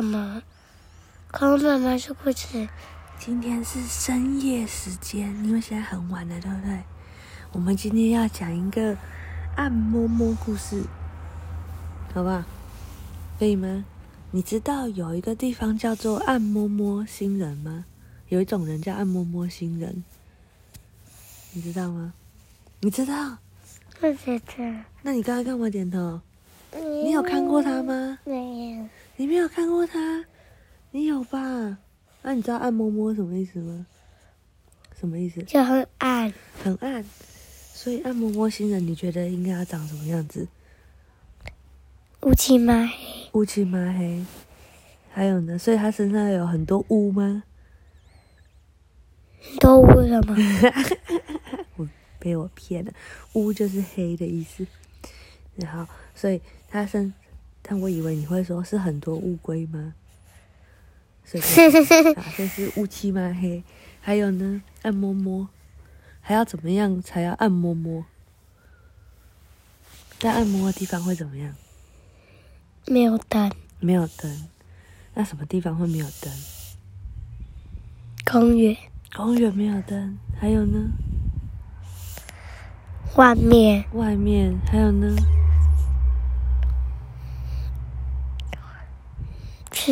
什么？恐龙妈妈说故事。今天是深夜时间，因为现在很晚了，对不对？我们今天要讲一个按摩摸故事，好不好？可以吗？你知道有一个地方叫做按摩摸星人吗？有一种人叫按摩摸星人，你知道吗？你知道？不知道。那你刚刚干嘛点头？你有看过他吗？没有。你没有看过他？你有吧？那你知道按摩摸什么意思吗？什么意思？就很暗。很暗。所以按摩摸星人，你觉得应该要长什么样子？乌漆嘛黑。乌漆嘛黑。还有呢？所以他身上有很多乌吗？都乌了吗？我被我骗了，乌就是黑的意思。然后，所以他身，但我以为你会说是很多乌龟吗？所以，啊，这是乌漆嘛黑。还有呢，按摩摸，还要怎么样才要按摩摸？在按摩的地方会怎么样？没有灯。没有灯。那什么地方会没有灯？公园。公园没有灯。还有呢？外面。外面还有呢？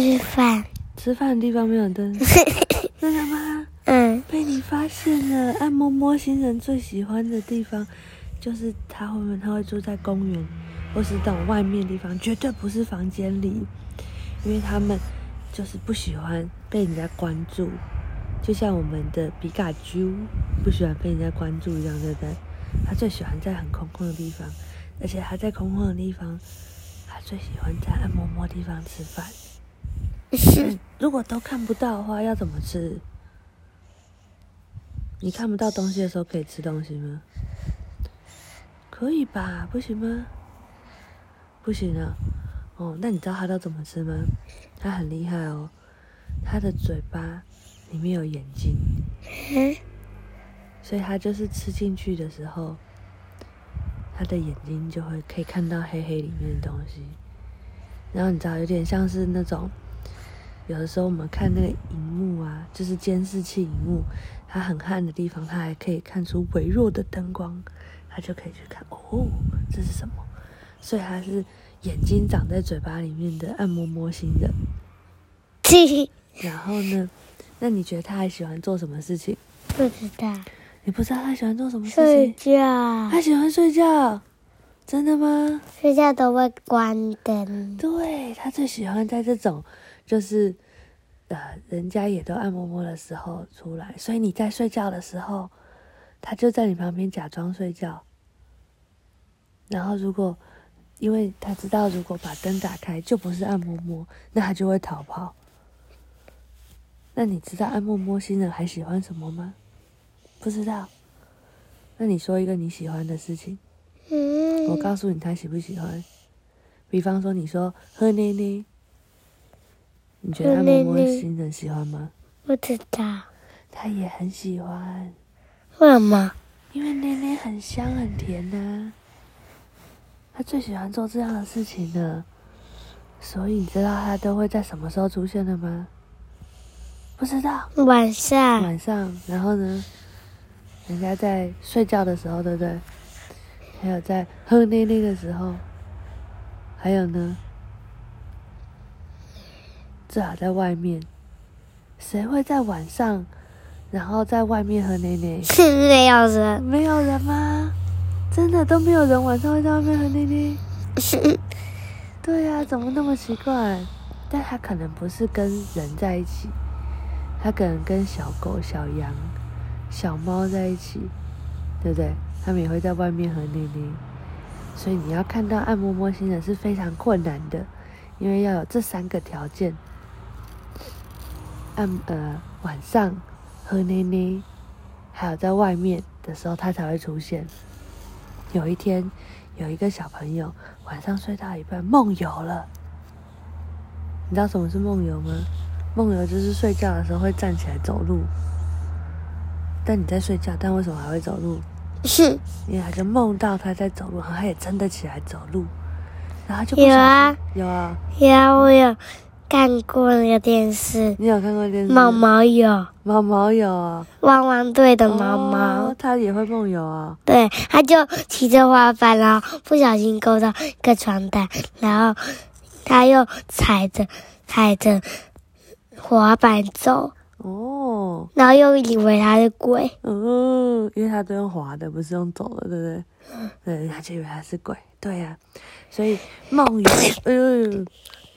吃饭，吃饭的地方没有灯，真的吗？嗯，被你发现了。按摩摸星人最喜欢的地方，就是他后面他会住在公园，或是到外面地方，绝对不是房间里，因为他们就是不喜欢被人家关注，就像我们的比卡丘不喜欢被人家关注一样，对不对？他最喜欢在很空旷的地方，而且他在空旷的地方，他最喜欢在按摩摸地方吃饭。如果都看不到的话，要怎么吃？你看不到东西的时候可以吃东西吗？可以吧？不行吗？不行啊！哦，那你知道他都怎么吃吗？他很厉害哦，他的嘴巴里面有眼睛，所以他就是吃进去的时候，他的眼睛就会可以看到黑黑里面的东西。然后你知道，有点像是那种。有的时候我们看那个荧幕啊，就是监视器荧幕，它很暗的地方，它还可以看出微弱的灯光，它就可以去看哦，这是什么？所以它是眼睛长在嘴巴里面的按摩模型人。然后呢？那你觉得他还喜欢做什么事情？不知道。你不知道他喜欢做什么事情？睡觉。他喜欢睡觉，真的吗？睡觉都会关灯。对他最喜欢在这种。就是，呃，人家也都按摩摸的时候出来，所以你在睡觉的时候，他就在你旁边假装睡觉。然后，如果因为他知道，如果把灯打开就不是按摩摸，那他就会逃跑。那你知道按摩摸新人还喜欢什么吗？不知道。那你说一个你喜欢的事情。嗯。我告诉你他喜不喜欢。比方说，你说喝奶奶。你觉得按摩摸新人喜欢吗？不知道。他也很喜欢。为什么？因为奶奶很香很甜呐。他最喜欢做这样的事情了。所以你知道他都会在什么时候出现的吗？不知道。晚上。晚上，然后呢？人家在睡觉的时候，对不对？还有在喝奶奶的时候，还有呢？最好在外面，谁会在晚上，然后在外面和奶奶？没有人，没有人吗？真的都没有人晚上会在外面和奶奶？对呀，怎么那么奇怪？但他可能不是跟人在一起，他可能跟小狗、小羊、小猫在一起，对不对？他们也会在外面和奶奶，所以你要看到按摸摸星人是非常困难的，因为要有这三个条件。按呃晚上喝奶奶，还有在外面的时候，它才会出现。有一天，有一个小朋友晚上睡到一半梦游了。你知道什么是梦游吗？梦游就是睡觉的时候会站起来走路。但你在睡觉，但为什么还会走路？是，因为他就梦到他在走路，然后他也真的起来走路，然后就有啊，有啊，有啊，我有。看过那个电视，你有看过电视？毛毛有毛毛有啊，汪汪队的毛毛，哦它也会梦游啊。对，它就骑着滑板，然后不小心勾到一个床单，然后它又踩着踩着滑板走，哦，然后又以为它是鬼。嗯，因为它都用滑的，不是用走的，对不对？对，他就以为它是鬼。对呀、所以梦游，哎呦，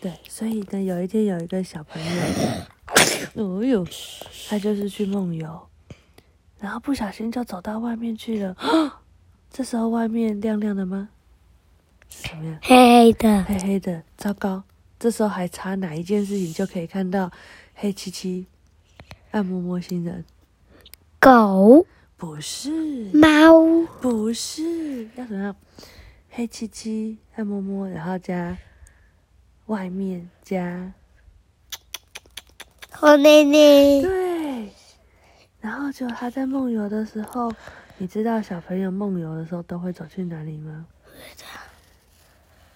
对，所以呢，有一天有一个小朋友，哦呦，他就是去梦游，然后不小心就走到外面去了。这时候外面亮亮的吗？是什么样？黑黑的，黑黑的，糟糕！这时候还差哪一件事情就可以看到黑漆漆、暗摸摸星人？狗、不是，猫、不是，要怎么样？黑漆漆、暗摸摸，然后加外面加红奶奶、对，然后就他在梦游的时候，你知道小朋友梦游的时候都会走去哪里吗？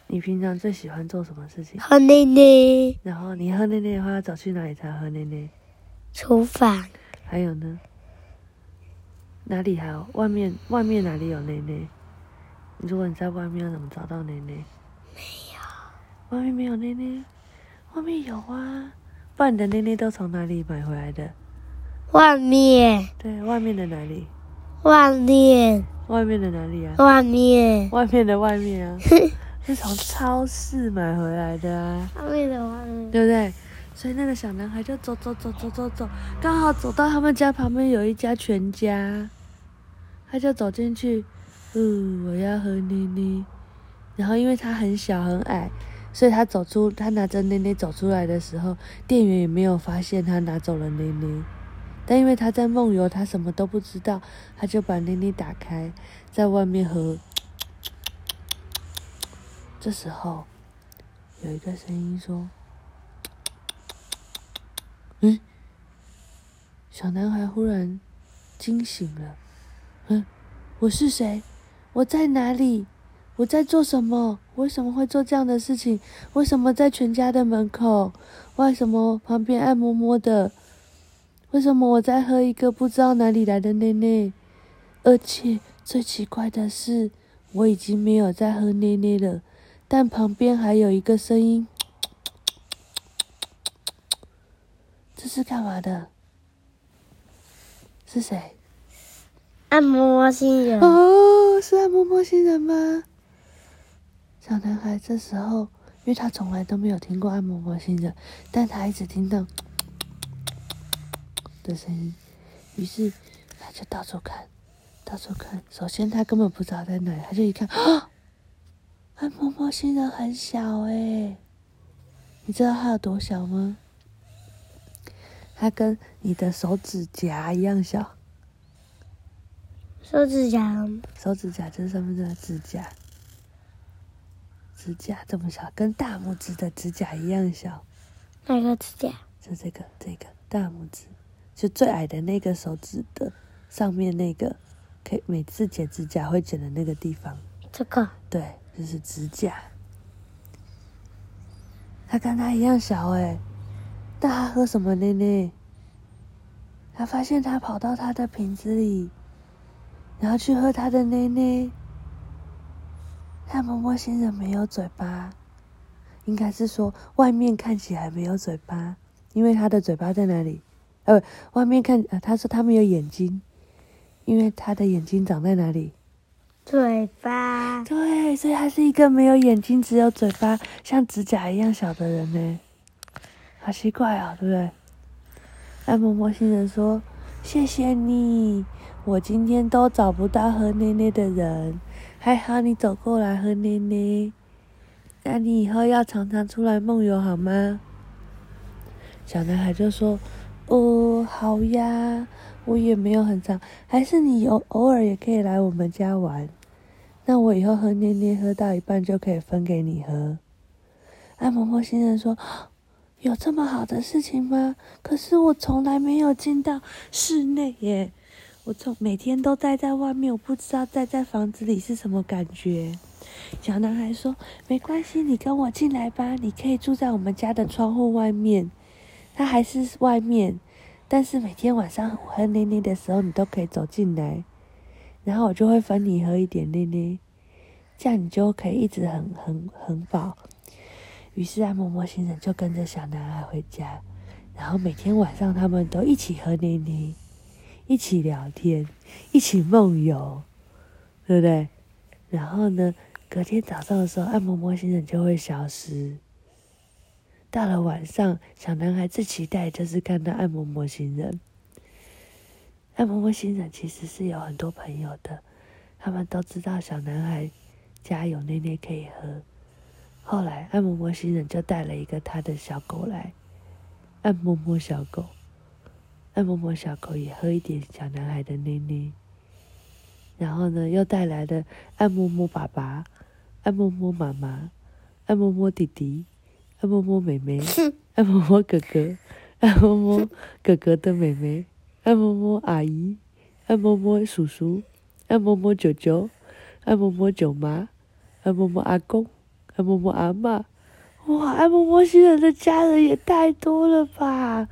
你平常最喜欢做什么事情？喝奶奶，然后你喝奶奶的话，要走去哪里才喝奶奶？厨房、还有呢？哪里还有？外面外面哪里有奶奶？如果你在外面，要怎么找到奶奶？外面没有内内？外面有啊。不然你的内内都从哪里买回来的？外面、对，外面的哪里？外面、外面的哪里啊？外面、外面的外面啊，是从超市买回来的啊，外面的外面。对不对？所以那个小男孩就走走走走走走，刚好走到他们家旁边有一家全家，他就走进去，嗯，我要喝妮妮。然后因为他很小很矮，所以他走出，他拿着奶奶走出来的时候，店员也没有发现他拿走了奶奶。但因为他在梦游，他什么都不知道，他就把奶奶打开，在外面和。这时候，有一个声音说：“嗯。”小男孩忽然惊醒了。嗯，我是谁？我在哪里？我在做什么？为什么会做这样的事情？为什么在全家的门口？为什么旁边爱摸摸的？为什么我在喝一个不知道哪里来的奶奶？而且最奇怪的是，我已经没有在喝奶奶了，但旁边还有一个声音，这是干嘛的？是谁？按摩摩星人，哦，是按摩摩星人吗？小男孩这时候，因为他从来都没有听过按摩摩星人，但他一直听到的声音，于是他就到处看，到处看。首先他根本不知道在哪里，他就一看，啊，按摩摩星人很小诶，你知道它有多小吗？它跟你的手指甲一样小。手指甲，手指甲就是上面这个指甲，指甲这么小，跟大拇指的指甲一样小，哪个指甲？就这个这个大拇指，就最矮的那个手指的上面那个，可以每次剪指甲会剪的那个地方，这个对，就是指甲。它跟它一样小哎，但它喝什么奶奶？他发现他跑到他的瓶子里，然后去喝他的奶奶。他摸摸先生没有嘴巴，应该是说外面看起来没有嘴巴，因为他的嘴巴在哪里？呃，外面看，呃，他说他没有眼睛，因为他的眼睛长在哪里？嘴巴，对，所以他是一个没有眼睛、只有嘴巴，像指甲一样小的人呢。好奇怪哦，对不对？按摩摩星人说：“谢谢你，我今天都找不到喝奶奶的人，还好你走过来喝奶奶。那你以后要常常出来梦游好吗？”小男孩就说：“哦，好呀，我也没有很常，还是你偶偶尔也可以来我们家玩。那我以后喝奶奶喝到一半就可以分给你喝。”按摩摩星人说。有这么好的事情吗？可是我从来没有进到室内耶，我从每天都待在外面，我不知道待在房子里是什么感觉。小男孩说：“没关系，你跟我进来吧，你可以住在我们家的窗户外面。他还是外面，但是每天晚上喝奶奶的时候，你都可以走进来，然后我就会分你喝一点奶奶，这样你就可以一直很很很饱。”于是按摩摩星人就跟着小男孩回家，然后每天晚上他们都一起喝奶奶，一起聊天，一起梦游，对不对？然后呢，隔天早上的时候，按摩摩星人就会消失。到了晚上，小男孩最期待就是看到按摩摩星人。按摩摩星人其实是有很多朋友的，他们都知道小男孩家有奶奶可以喝。后来，按摩摩星人就带了一个他的小狗来，按摩摩小狗，按摩摩小狗也喝一点小男孩的奶奶。然后呢，又带来了按摩摩爸爸、按摩摩妈妈、按摩摩弟弟、按摩摩妹妹、按摩摩哥哥、按摩摩哥哥的妹妹、按摩摩阿姨、按摩摩叔叔、按摩摩舅舅、按摩摩舅妈、按摩摩阿公。按摩摩阿妈，哇！按摩摩星人的家人也太多了吧！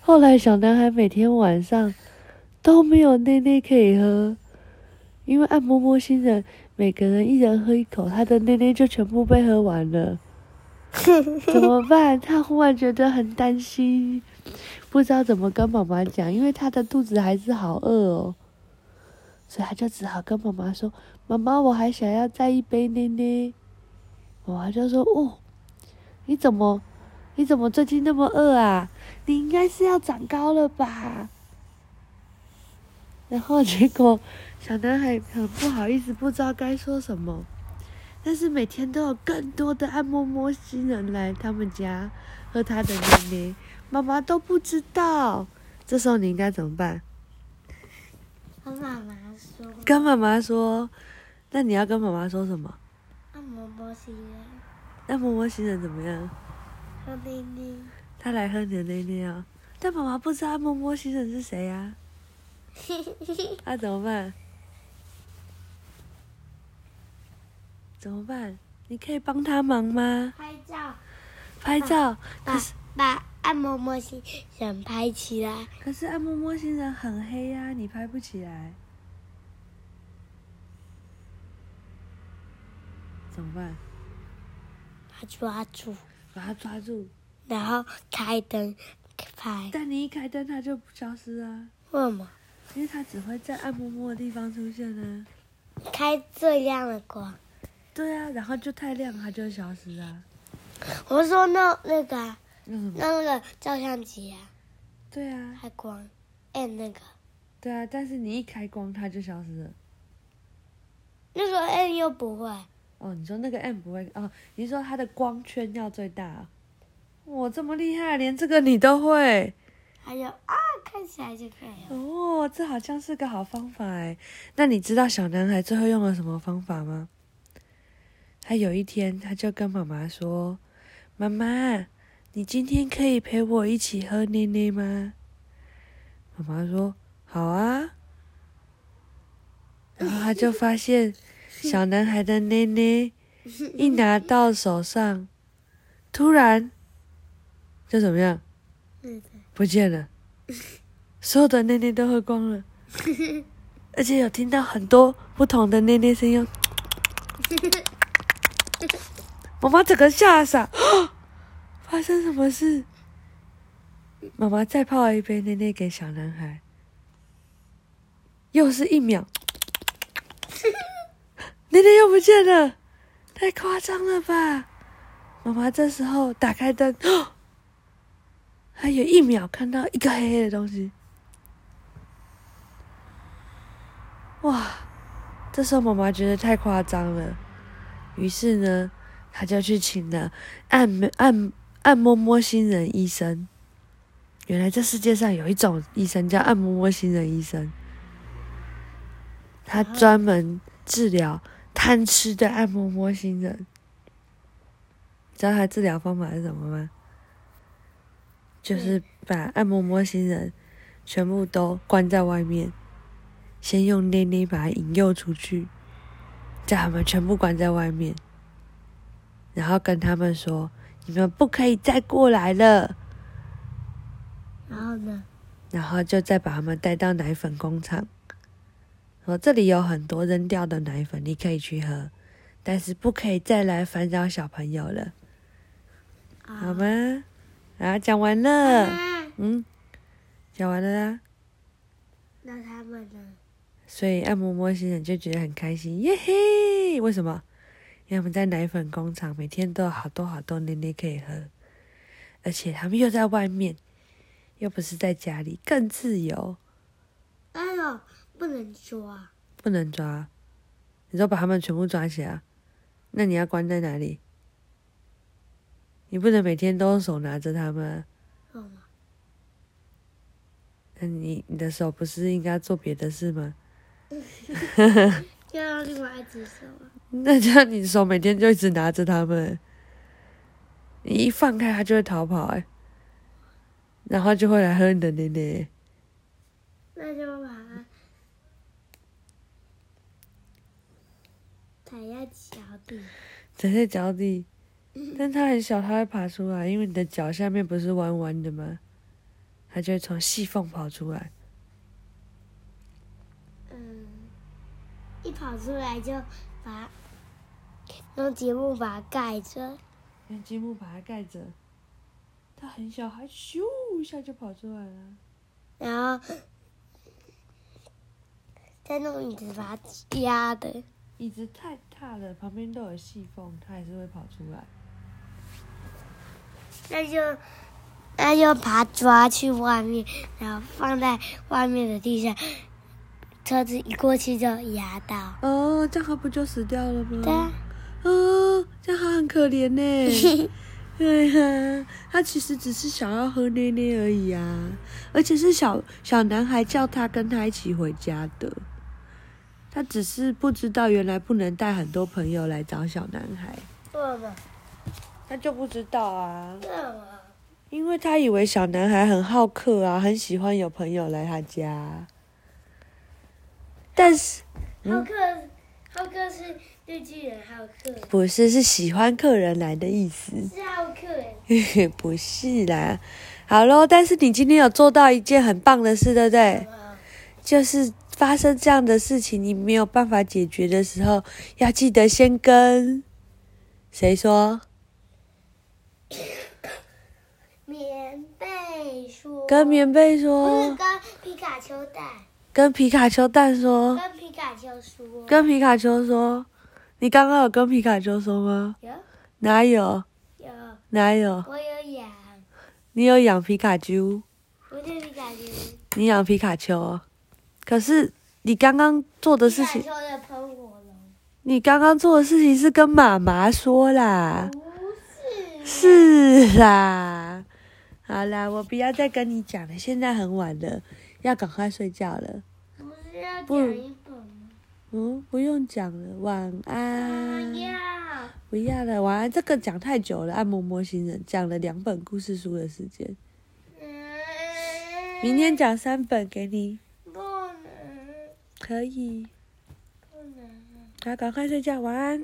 后来小男孩每天晚上都没有奶奶可以喝，因为按摩摩星人每个人一人喝一口，他的奶奶就全部被喝完了。怎么办？他忽然觉得很担心，不知道怎么跟妈妈讲，因为他的肚子还是好饿哦，所以他就只好跟妈妈说：“妈妈，我还想要再一杯奶奶。”妈妈就说：“哦，你怎么，你怎么最近那么饿啊？你应该是要长高了吧？”然后结果小男孩很不好意思，不知道该说什么。但是每天都有更多的按摩摩星人来他们家喝他的奶奶，妈妈都不知道。这时候你应该怎么办？跟妈妈说。跟妈妈说。那你要跟妈妈说什么？按摩摩星人，按摩摩星人怎么样？喝奶奶。他来喝你的奶奶啊！但妈妈不知道按摩摩星人是谁呀？那 怎么办？怎么办？你可以帮他忙吗？拍照。拍照。把把按摩摩星人拍起来。可是按摩摩星人很黑呀，你拍不起来。怎么办？把它抓住，把它抓住，然后开灯拍。但你一开灯，它就消失啊？为什么？因为它只会在暗摸摸的地方出现呢。开最亮的光。对啊，然后就太亮，它就消失啊。我说那那个，嗯，那个照相机啊。对啊。开光，按那个。对啊，但是你一开光，它就消失了。那个按又不会。哦，你说那个 M 不会哦？你说它的光圈要最大？哇，这么厉害，连这个你都会？还有啊，看起来就可以了。哦，这好像是个好方法哎。那你知道小男孩最后用了什么方法吗？他有一天，他就跟妈妈说：“妈妈，你今天可以陪我一起喝奶奶吗？”妈妈说：“好啊。”然后他就发现。小男孩的奶奶 一拿到手上，突然就怎么样？不见了，所有的奶奶都喝光了，而且有听到很多不同的奶奶声音。妈妈整个吓傻，发生什么事？妈妈再泡了一杯奶奶给小男孩，又是一秒。奶奶又不见了，太夸张了吧！妈妈这时候打开灯，还有一秒看到一个黑黑的东西。哇！这时候妈妈觉得太夸张了，于是呢，她就去请了按摩按按摩摩星人医生。原来这世界上有一种医生叫按摩摩星人医生，他专门治疗。贪吃的按摩模型人，知道他治疗方法是什么吗？就是把按摩模型人全部都关在外面，先用捏捏把他引诱出去，叫他们全部关在外面，然后跟他们说：“你们不可以再过来了。然后呢？”然后就再把他们带到奶粉工厂，说：“这里有很多扔掉的奶粉，你可以去喝，但是不可以再来烦扰小朋友了，好吗？”啊，讲完了，啊嗯，讲完了啦。那他们呢？所以按摩摩星人就觉得很开心，耶嘿！为什么？因为他们在奶粉工厂，每天都有好多好多奶奶可以喝，而且他们又在外面，又不是在家里，更自由，不能抓。不能抓。你说把他们全部抓起来，那你要关在哪里？你不能每天都手拿着他们？那你你的手不是应该做别的事吗？就 要另外一只手啊。那这样你手每天就一直拿着他们，你一放开它就会逃跑哎、然后就会来喝你的奶奶。那就把它踩在脚底。踩在脚底，但它很小，它会爬出来，因为你的脚下面不是弯弯的吗？它就会从细缝跑出来。嗯，一跑出来就把用积木把它盖着。用积木把它盖着，它很小，还咻一下就跑出来了。然后再弄椅子把它压的。椅子太大了，旁边都有细缝，它还是会跑出来。那就那就把它抓去外面，然后放在外面的地上，车子一过去就压到。哦，这样它不就死掉了吗？对啊，哦，这样它很可怜呢。对 呀、他其实只是想要喝奶奶而已啊，而且是小小男孩叫他跟他一起回家的。他只是不知道原来不能带很多朋友来找小男孩，为什么？他就不知道啊，为什么？因为他以为小男孩很好客啊，很喜欢有朋友来他家。但是好客，好客是绿巨人好客，不是是喜欢客人来的意思。是浩克哎。不是啦，好咯，但是你今天有做到一件很棒的事，对不对？就是发生这样的事情，你没有办法解决的时候，要记得先跟谁说？棉被说。跟棉被说，跟皮卡丘蛋，跟皮卡丘蛋说，跟皮卡丘说。跟皮卡丘说。你刚刚有跟皮卡丘说吗？有哪有？有，哪有？我有养，你有养皮卡丘？我有皮卡丘，你养皮卡丘哦？可是你刚刚做的事情。你刚刚做的事情是跟妈妈说啦。是。啦，好啦，我不要再跟你讲了，现在很晚了，要赶快睡觉了。不是要不讲一本吗？嗯，不用讲了，晚安。不要。不要了，晚安。这个讲太久了，按摩模型人讲了两本故事书的时间，嗯。明天讲三本给你，可以。不能。好，赶快睡觉，晚安。